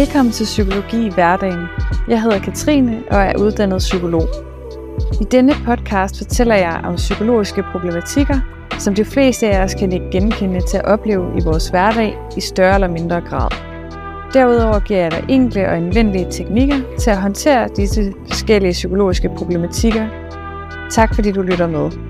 Velkommen til Psykologi i hverdagen. Jeg hedder Katrine og er uddannet psykolog. I denne podcast fortæller jeg om psykologiske problematikker, som de fleste af os kan ikke genkende til at opleve i vores hverdag i større eller mindre grad. Derudover giver jeg dig enkle og anvendelige teknikker til at håndtere disse forskellige psykologiske problematikker. Tak fordi du lytter med.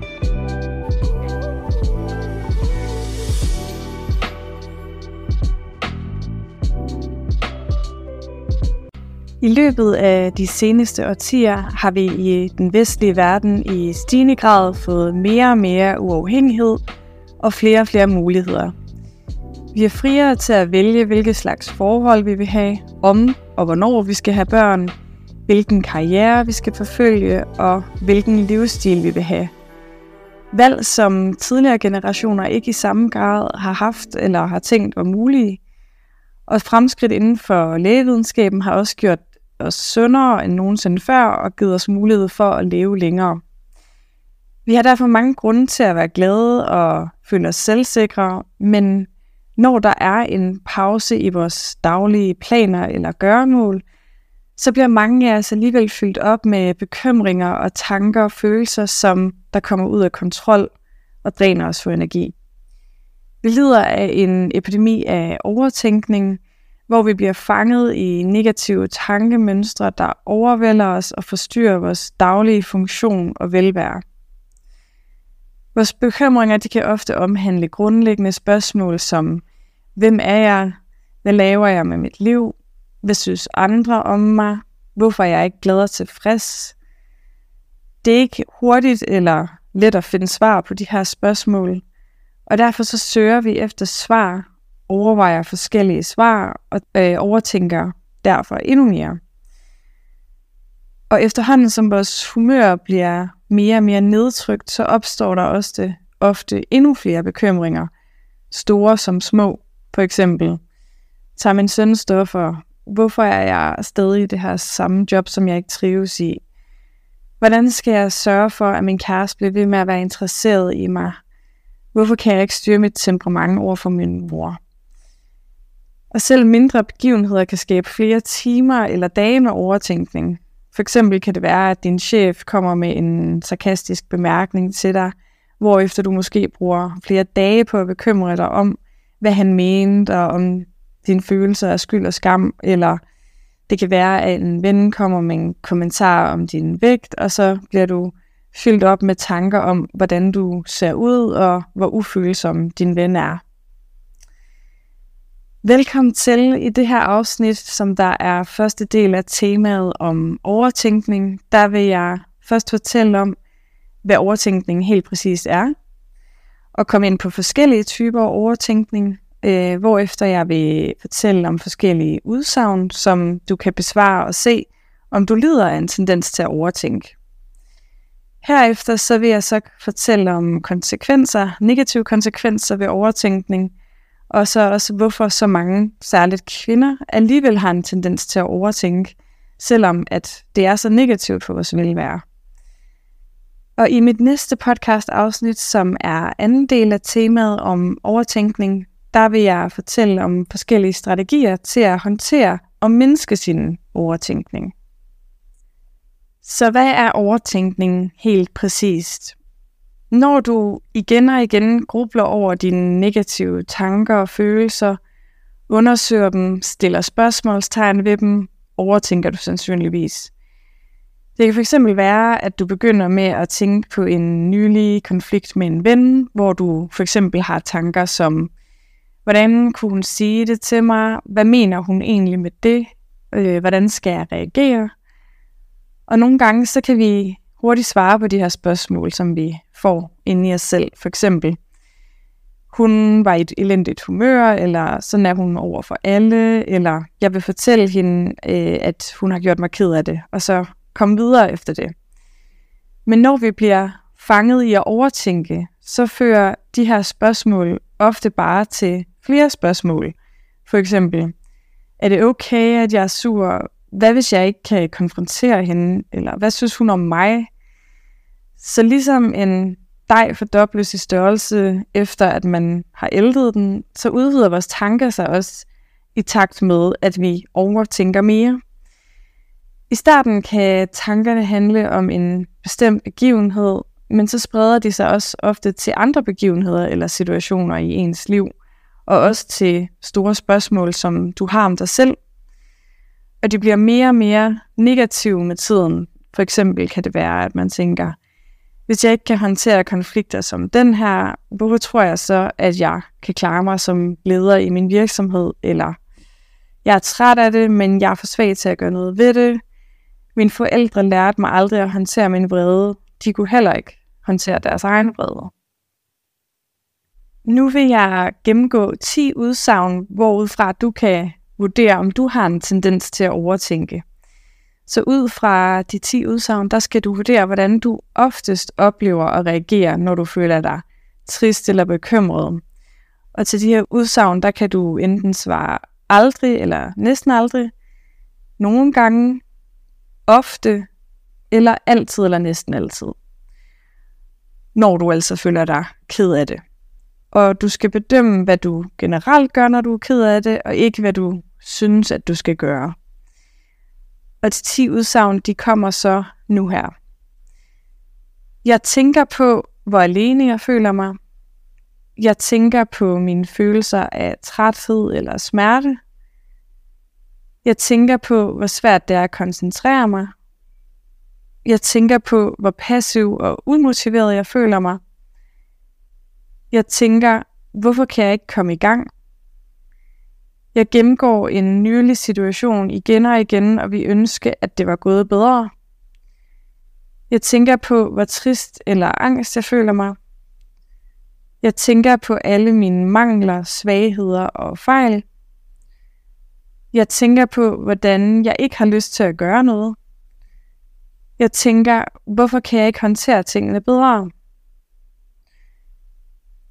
I løbet af de seneste årtier har vi i den vestlige verden i stigende grad fået mere og mere uafhængighed og flere og flere muligheder. Vi er friere til at vælge, hvilke slags forhold vi vil have, om og hvornår vi skal have børn, hvilken karriere vi skal forfølge og hvilken livsstil vi vil have. Valg, som tidligere generationer ikke i samme grad har haft eller har tænkt var mulige. Og fremskridt inden for lægevidenskaben har også gjort os sundere end nogensinde før og givet os mulighed for at leve længere. Vi har derfor mange grunde til at være glade og føle os selvsikre, men når der er en pause i vores daglige planer eller gøremål, så bliver mange af os alligevel fyldt op med bekymringer og tanker og følelser, som der kommer ud af kontrol og dræner os for energi. Vi lider af en epidemi af overtænkning, hvor vi bliver fanget i negative tankemønstre, der overvælder os og forstyrrer vores daglige funktion og velvære. Vores bekymringer de kan ofte omhandle grundlæggende spørgsmål som, hvem er jeg? Hvad laver jeg med mit liv? Hvad synes andre om mig? Hvorfor er jeg ikke glad og tilfreds? Det er ikke hurtigt eller let at finde svar på de her spørgsmål, og derfor så søger vi efter svar overvejer forskellige svar og øh, overtænker derfor endnu mere. Og efterhånden som vores humør bliver mere og mere nedtrykt, så opstår der også det, ofte endnu flere bekymringer, store som små. For eksempel, tager min søn stoffer? Hvorfor er jeg stadig i det her samme job, som jeg ikke trives i? Hvordan skal jeg sørge for, at min kæreste bliver ved med at være interesseret i mig? Hvorfor kan jeg ikke styre mit temperament over for min mor? Og selv mindre begivenheder kan skabe flere timer eller dage med overtænkning. For eksempel kan det være, at din chef kommer med en sarkastisk bemærkning til dig, hvorefter du måske bruger flere dage på at bekymre dig om, hvad han mente, og om dine følelser af skyld og skam, eller det kan være, at en ven kommer med en kommentar om din vægt, og så bliver du fyldt op med tanker om, hvordan du ser ud, og hvor ufølsom din ven er. Velkommen til i det her afsnit, som der er første del af temaet om overtænkning. Der vil jeg først fortælle om, hvad overtænkning helt præcist er, og komme ind på forskellige typer af overtænkning, øh, hvorefter jeg vil fortælle om forskellige udsagn, som du kan besvare og se, om du lider af en tendens til at overtænke. Herefter så vil jeg så fortælle om konsekvenser, negative konsekvenser ved overtænkning, og så også, hvorfor så mange, særligt kvinder, alligevel har en tendens til at overtænke, selvom at det er så negativt for vores velvære. Og i mit næste podcast afsnit, som er anden del af temaet om overtænkning, der vil jeg fortælle om forskellige strategier til at håndtere og mindske sin overtænkning. Så hvad er overtænkning helt præcist? Når du igen og igen grubler over dine negative tanker og følelser, undersøger dem, stiller spørgsmålstegn ved dem, overtænker du sandsynligvis. Det kan fx være, at du begynder med at tænke på en nylig konflikt med en ven, hvor du for eksempel har tanker som, hvordan kunne hun sige det til mig? Hvad mener hun egentlig med det? Øh, hvordan skal jeg reagere? Og nogle gange så kan vi hurtigt svare på de her spørgsmål, som vi får inde i os selv. For eksempel, hun var i et elendigt humør, eller sådan er hun over for alle, eller jeg vil fortælle hende, øh, at hun har gjort mig ked af det, og så komme videre efter det. Men når vi bliver fanget i at overtænke, så fører de her spørgsmål ofte bare til flere spørgsmål. For eksempel, er det okay, at jeg er sur? Hvad hvis jeg ikke kan konfrontere hende? Eller hvad synes hun om mig? Så ligesom en dej fordobles i størrelse efter, at man har ældet den, så udvider vores tanker sig også i takt med, at vi overtænker mere. I starten kan tankerne handle om en bestemt begivenhed, men så spreder de sig også ofte til andre begivenheder eller situationer i ens liv, og også til store spørgsmål, som du har om dig selv. Og de bliver mere og mere negative med tiden. For eksempel kan det være, at man tænker, hvis jeg ikke kan håndtere konflikter som den her, hvorfor tror jeg så, at jeg kan klare mig som leder i min virksomhed? Eller jeg er træt af det, men jeg er for svag til at gøre noget ved det. Mine forældre lærte mig aldrig at håndtere min vrede. De kunne heller ikke håndtere deres egen vrede. Nu vil jeg gennemgå 10 udsagn, hvorudfra du kan vurdere, om du har en tendens til at overtænke. Så ud fra de 10 udsagn, der skal du vurdere, hvordan du oftest oplever og reagerer, når du føler dig trist eller bekymret. Og til de her udsagn, der kan du enten svare aldrig eller næsten aldrig, nogle gange, ofte eller altid eller næsten altid. Når du altså føler dig ked af det. Og du skal bedømme, hvad du generelt gør, når du er ked af det, og ikke hvad du synes, at du skal gøre. Og de 10 udsagn, de kommer så nu her. Jeg tænker på, hvor alene jeg føler mig. Jeg tænker på mine følelser af træthed eller smerte. Jeg tænker på, hvor svært det er at koncentrere mig. Jeg tænker på, hvor passiv og umotiveret jeg føler mig. Jeg tænker, hvorfor kan jeg ikke komme i gang? Jeg gennemgår en nylig situation igen og igen, og vi ønsker, at det var gået bedre. Jeg tænker på, hvor trist eller angst jeg føler mig. Jeg tænker på alle mine mangler, svagheder og fejl. Jeg tænker på, hvordan jeg ikke har lyst til at gøre noget. Jeg tænker, hvorfor kan jeg ikke håndtere tingene bedre?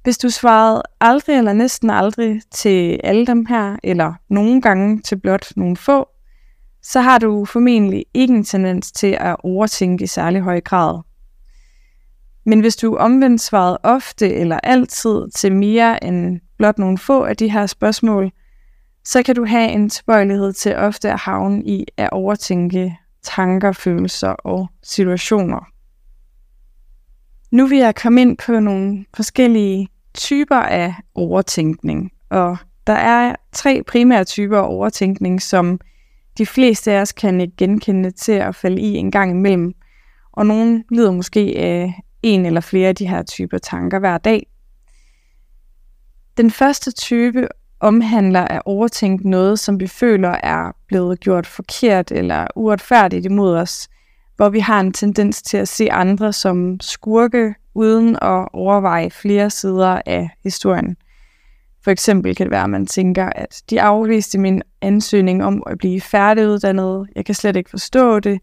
Hvis du svarede aldrig eller næsten aldrig til alle dem her, eller nogle gange til blot nogle få, så har du formentlig ikke en tendens til at overtænke i særlig høj grad. Men hvis du omvendt svarede ofte eller altid til mere end blot nogle få af de her spørgsmål, så kan du have en tilbøjelighed til ofte at havne i at overtænke tanker, følelser og situationer. Nu vil jeg komme ind på nogle forskellige typer af overtænkning, og der er tre primære typer af overtænkning, som de fleste af os kan genkende til at falde i en gang imellem, og nogen lider måske af en eller flere af de her typer tanker hver dag. Den første type omhandler at overtænke noget, som vi føler er blevet gjort forkert eller uretfærdigt imod os, hvor vi har en tendens til at se andre som skurke, uden at overveje flere sider af historien. For eksempel kan det være, at man tænker, at de afviste min ansøgning om at blive færdiguddannet. Jeg kan slet ikke forstå det.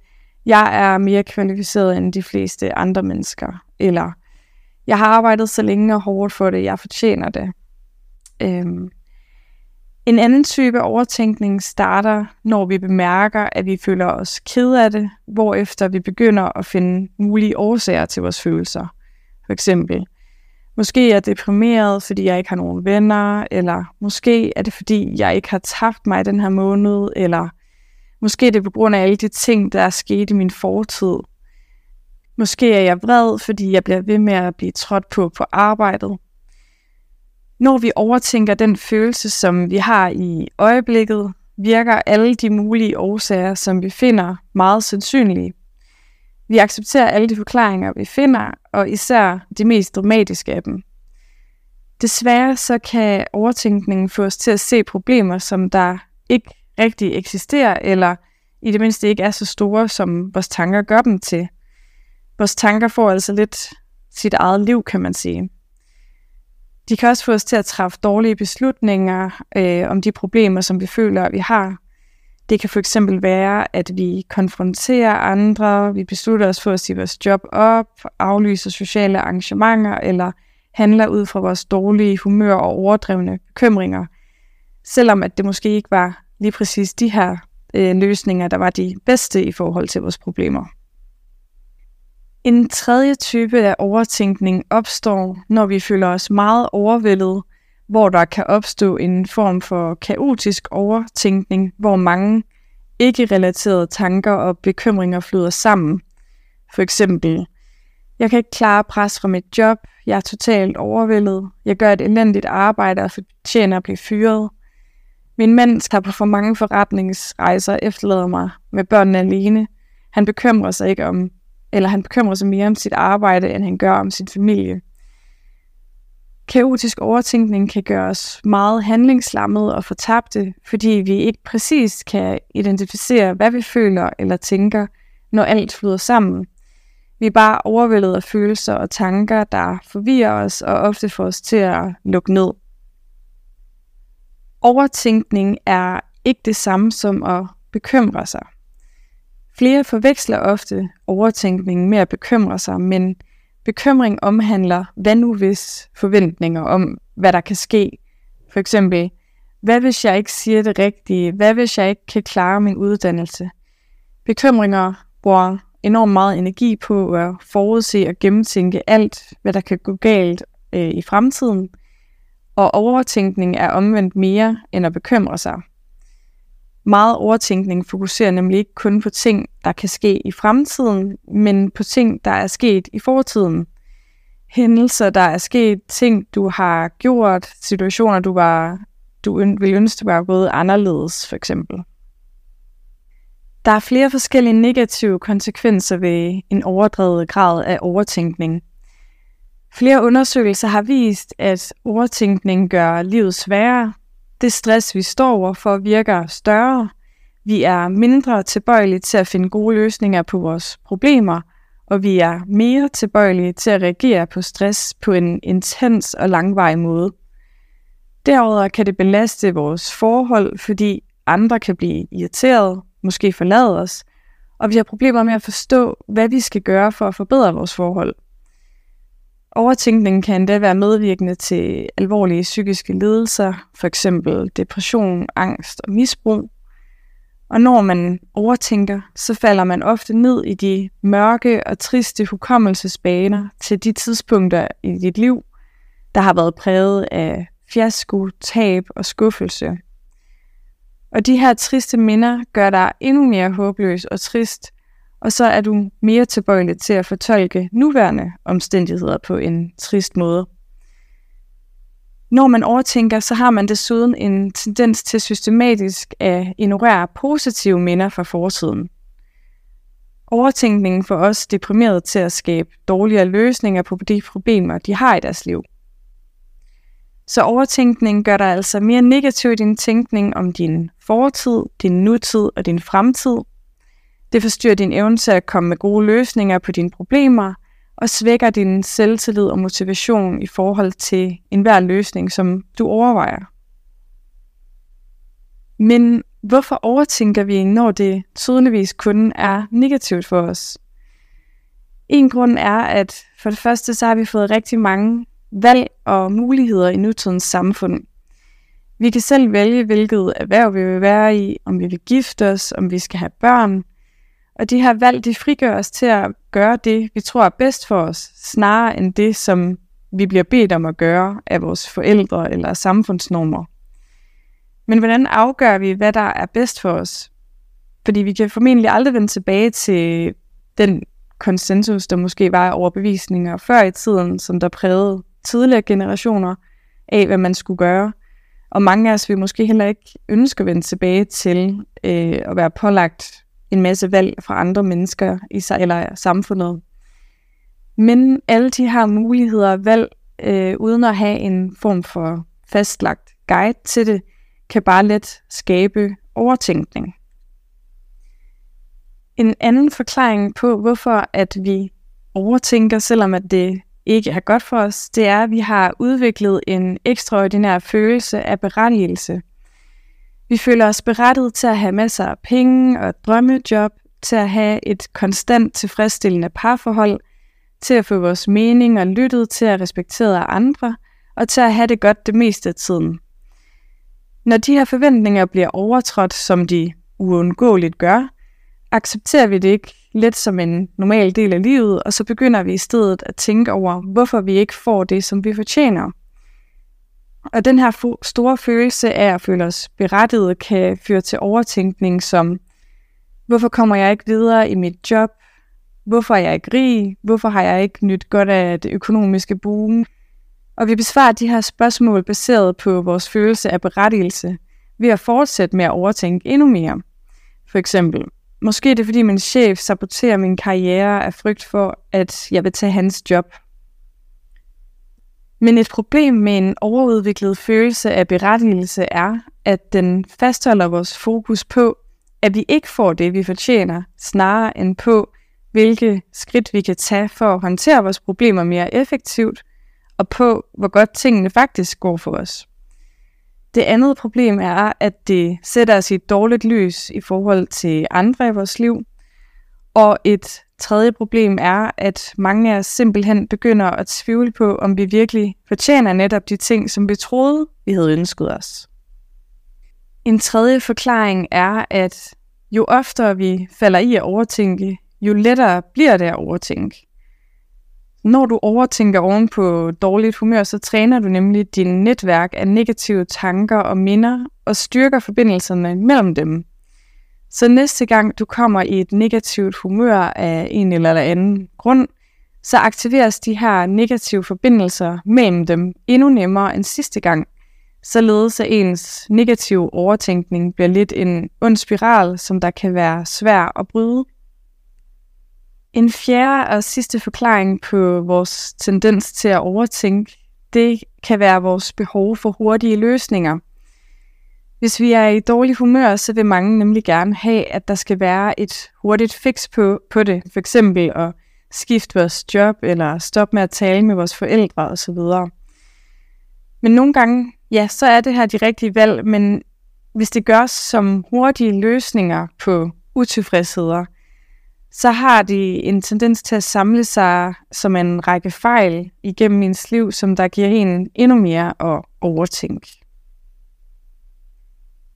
Jeg er mere kvalificeret end de fleste andre mennesker. Eller jeg har arbejdet så længe og hårdt for det, jeg fortjener det. Øhm, en anden type overtænkning starter, når vi bemærker, at vi føler os ked af det, hvorefter vi begynder at finde mulige årsager til vores følelser. For eksempel, måske er jeg deprimeret, fordi jeg ikke har nogen venner, eller måske er det, fordi jeg ikke har tabt mig den her måned, eller måske er det på grund af alle de ting, der er sket i min fortid. Måske er jeg vred, fordi jeg bliver ved med at blive trådt på på arbejdet når vi overtænker den følelse, som vi har i øjeblikket, virker alle de mulige årsager, som vi finder, meget sandsynlige. Vi accepterer alle de forklaringer, vi finder, og især de mest dramatiske af dem. Desværre så kan overtænkningen få os til at se problemer, som der ikke rigtig eksisterer, eller i det mindste ikke er så store, som vores tanker gør dem til. Vores tanker får altså lidt sit eget liv, kan man sige. De kan også få os til at træffe dårlige beslutninger øh, om de problemer, som vi føler, vi har. Det kan for eksempel være, at vi konfronterer andre, vi beslutter os for at sige vores job op, aflyser sociale arrangementer eller handler ud fra vores dårlige humør og overdrevne bekymringer. Selvom at det måske ikke var lige præcis de her øh, løsninger, der var de bedste i forhold til vores problemer. En tredje type af overtænkning opstår, når vi føler os meget overvældet, hvor der kan opstå en form for kaotisk overtænkning, hvor mange ikke-relaterede tanker og bekymringer flyder sammen. For eksempel, jeg kan ikke klare pres fra mit job, jeg er totalt overvældet, jeg gør et elendigt arbejde og fortjener at blive fyret. Min mand tager på for mange forretningsrejser og efterlader mig med børnene alene. Han bekymrer sig ikke om, eller han bekymrer sig mere om sit arbejde, end han gør om sin familie. Kaotisk overtænkning kan gøre os meget handlingslammet og fortabte, fordi vi ikke præcis kan identificere, hvad vi føler eller tænker, når alt flyder sammen. Vi er bare overvældet af følelser og tanker, der forvirrer os og ofte får os til at lukke ned. Overtænkning er ikke det samme som at bekymre sig. Flere forveksler ofte overtænkning med at bekymre sig, men bekymring omhandler hvad nu hvis forventninger om, hvad der kan ske. For eksempel, hvad hvis jeg ikke siger det rigtige? Hvad hvis jeg ikke kan klare min uddannelse? Bekymringer bruger enormt meget energi på at forudse og gennemtænke alt, hvad der kan gå galt øh, i fremtiden. Og overtænkning er omvendt mere end at bekymre sig. Meget overtænkning fokuserer nemlig ikke kun på ting, der kan ske i fremtiden, men på ting, der er sket i fortiden. Hændelser, der er sket, ting, du har gjort, situationer, du var du ville ønske, du var gået anderledes, for eksempel. Der er flere forskellige negative konsekvenser ved en overdrevet grad af overtænkning. Flere undersøgelser har vist, at overtænkning gør livet sværere, det stress, vi står over for, virker større. Vi er mindre tilbøjelige til at finde gode løsninger på vores problemer, og vi er mere tilbøjelige til at reagere på stress på en intens og langvarig måde. Derudover kan det belaste vores forhold, fordi andre kan blive irriteret, måske forlade os, og vi har problemer med at forstå, hvad vi skal gøre for at forbedre vores forhold. Overtænkning kan endda være medvirkende til alvorlige psykiske lidelser, f.eks. depression, angst og misbrug. Og når man overtænker, så falder man ofte ned i de mørke og triste hukommelsesbaner til de tidspunkter i dit liv, der har været præget af fiasko, tab og skuffelse. Og de her triste minder gør dig endnu mere håbløs og trist, og så er du mere tilbøjelig til at fortolke nuværende omstændigheder på en trist måde. Når man overtænker, så har man desuden en tendens til systematisk at ignorere positive minder fra fortiden. Overtænkningen får os deprimeret til at skabe dårligere løsninger på de problemer, de har i deres liv. Så overtænkning gør dig altså mere negativ i din tænkning om din fortid, din nutid og din fremtid – det forstyrrer din evne til at komme med gode løsninger på dine problemer, og svækker din selvtillid og motivation i forhold til enhver løsning, som du overvejer. Men hvorfor overtænker vi, når det tydeligvis kun er negativt for os? En grund er, at for det første så har vi fået rigtig mange valg og muligheder i nutidens samfund. Vi kan selv vælge, hvilket erhverv vi vil være i, om vi vil gifte os, om vi skal have børn, og de her valg, de frigør os til at gøre det, vi tror er bedst for os, snarere end det, som vi bliver bedt om at gøre af vores forældre eller samfundsnormer. Men hvordan afgør vi, hvad der er bedst for os? Fordi vi kan formentlig aldrig vende tilbage til den konsensus, der måske var overbevisninger før i tiden, som der prægede tidligere generationer af, hvad man skulle gøre. Og mange af os vil måske heller ikke ønske at vende tilbage til øh, at være pålagt en masse valg fra andre mennesker i sig, eller samfundet. Men alle de her muligheder og valg, øh, uden at have en form for fastlagt guide til det, kan bare let skabe overtænkning. En anden forklaring på, hvorfor at vi overtænker, selvom at det ikke er godt for os, det er, at vi har udviklet en ekstraordinær følelse af berettigelse. Vi føler os berettiget til at have masser af penge og drømmejob, til at have et konstant tilfredsstillende parforhold, til at få vores mening og lyttet til at respektere andre, og til at have det godt det meste af tiden. Når de her forventninger bliver overtrådt, som de uundgåeligt gør, accepterer vi det ikke lidt som en normal del af livet, og så begynder vi i stedet at tænke over, hvorfor vi ikke får det, som vi fortjener. Og den her store følelse af at føle os berettiget kan føre til overtænkning som, hvorfor kommer jeg ikke videre i mit job? Hvorfor er jeg ikke rig? Hvorfor har jeg ikke nyt godt af det økonomiske boom? Og vi besvarer de her spørgsmål baseret på vores følelse af berettigelse ved at fortsætte med at overtænke endnu mere. For eksempel, måske er det fordi min chef saboterer min karriere af frygt for, at jeg vil tage hans job. Men et problem med en overudviklet følelse af berettigelse er, at den fastholder vores fokus på, at vi ikke får det, vi fortjener, snarere end på, hvilke skridt vi kan tage for at håndtere vores problemer mere effektivt, og på, hvor godt tingene faktisk går for os. Det andet problem er, at det sætter os i et dårligt lys i forhold til andre i vores liv. Og et tredje problem er, at mange af os simpelthen begynder at tvivle på, om vi virkelig fortjener netop de ting, som vi troede, vi havde ønsket os. En tredje forklaring er, at jo oftere vi falder i at overtænke, jo lettere bliver det at overtænke. Når du overtænker oven på dårligt humør, så træner du nemlig din netværk af negative tanker og minder og styrker forbindelserne mellem dem. Så næste gang du kommer i et negativt humør af en eller anden grund, så aktiveres de her negative forbindelser mellem dem endnu nemmere end sidste gang, således at ens negative overtænkning bliver lidt en ond spiral, som der kan være svær at bryde. En fjerde og sidste forklaring på vores tendens til at overtænke, det kan være vores behov for hurtige løsninger. Hvis vi er i dårlig humør, så vil mange nemlig gerne have, at der skal være et hurtigt fix på, på det. For eksempel at skifte vores job, eller stoppe med at tale med vores forældre osv. Men nogle gange, ja, så er det her de rigtige valg, men hvis det gørs som hurtige løsninger på utilfredsheder, så har de en tendens til at samle sig som en række fejl igennem ens liv, som der giver en endnu mere at overtænke.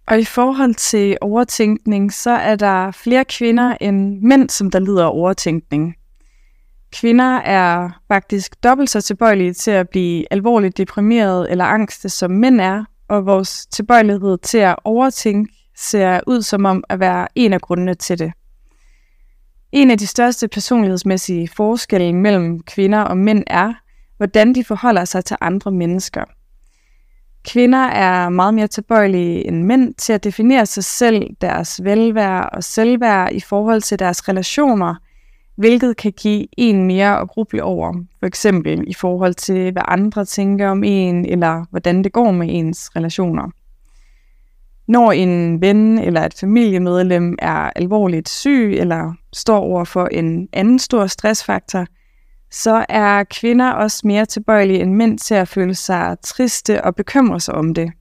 Og i forhold til overtænkning, så er der flere kvinder end mænd, som der lider af overtænkning. Kvinder er faktisk dobbelt så tilbøjelige til at blive alvorligt deprimeret eller angste, som mænd er, og vores tilbøjelighed til at overtænke ser ud som om at være en af grundene til det. En af de største personlighedsmæssige forskelle mellem kvinder og mænd er, hvordan de forholder sig til andre mennesker. Kvinder er meget mere tilbøjelige end mænd til at definere sig selv, deres velvære og selvværd i forhold til deres relationer, hvilket kan give en mere at gruble over, for eksempel i forhold til, hvad andre tænker om en, eller hvordan det går med ens relationer. Når en ven eller et familiemedlem er alvorligt syg eller står over for en anden stor stressfaktor, så er kvinder også mere tilbøjelige end mænd til at føle sig triste og bekymre sig om det.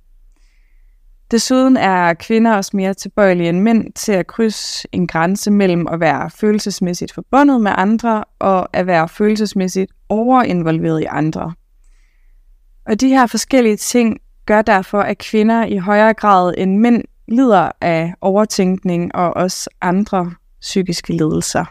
Desuden er kvinder også mere tilbøjelige end mænd til at krydse en grænse mellem at være følelsesmæssigt forbundet med andre og at være følelsesmæssigt overinvolveret i andre. Og de her forskellige ting gør derfor, at kvinder i højere grad end mænd lider af overtænkning og også andre psykiske lidelser.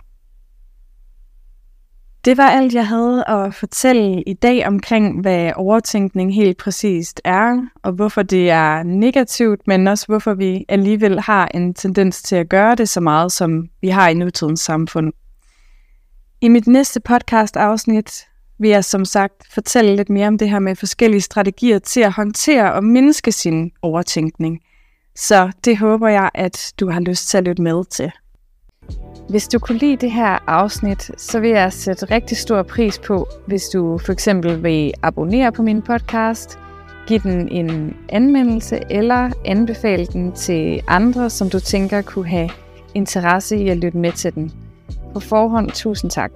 Det var alt, jeg havde at fortælle i dag omkring, hvad overtænkning helt præcist er, og hvorfor det er negativt, men også hvorfor vi alligevel har en tendens til at gøre det så meget, som vi har i nutidens samfund. I mit næste podcast-afsnit vil jeg som sagt fortælle lidt mere om det her med forskellige strategier til at håndtere og mindske sin overtænkning. Så det håber jeg, at du har lyst til at lytte med til. Hvis du kunne lide det her afsnit, så vil jeg sætte rigtig stor pris på, hvis du for eksempel vil abonnere på min podcast, give den en anmeldelse eller anbefale den til andre, som du tænker kunne have interesse i at lytte med til den. På forhånd, tusind tak.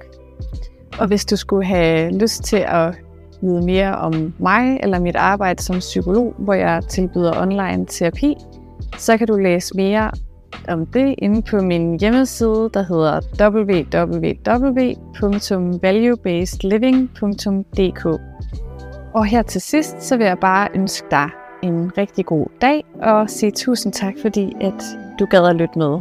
Og hvis du skulle have lyst til at vide mere om mig eller mit arbejde som psykolog, hvor jeg tilbyder online terapi, så kan du læse mere om det inde på min hjemmeside, der hedder www.valuebasedliving.dk. Og her til sidst, så vil jeg bare ønske dig en rigtig god dag, og sige tusind tak, fordi at du gad at lytte med.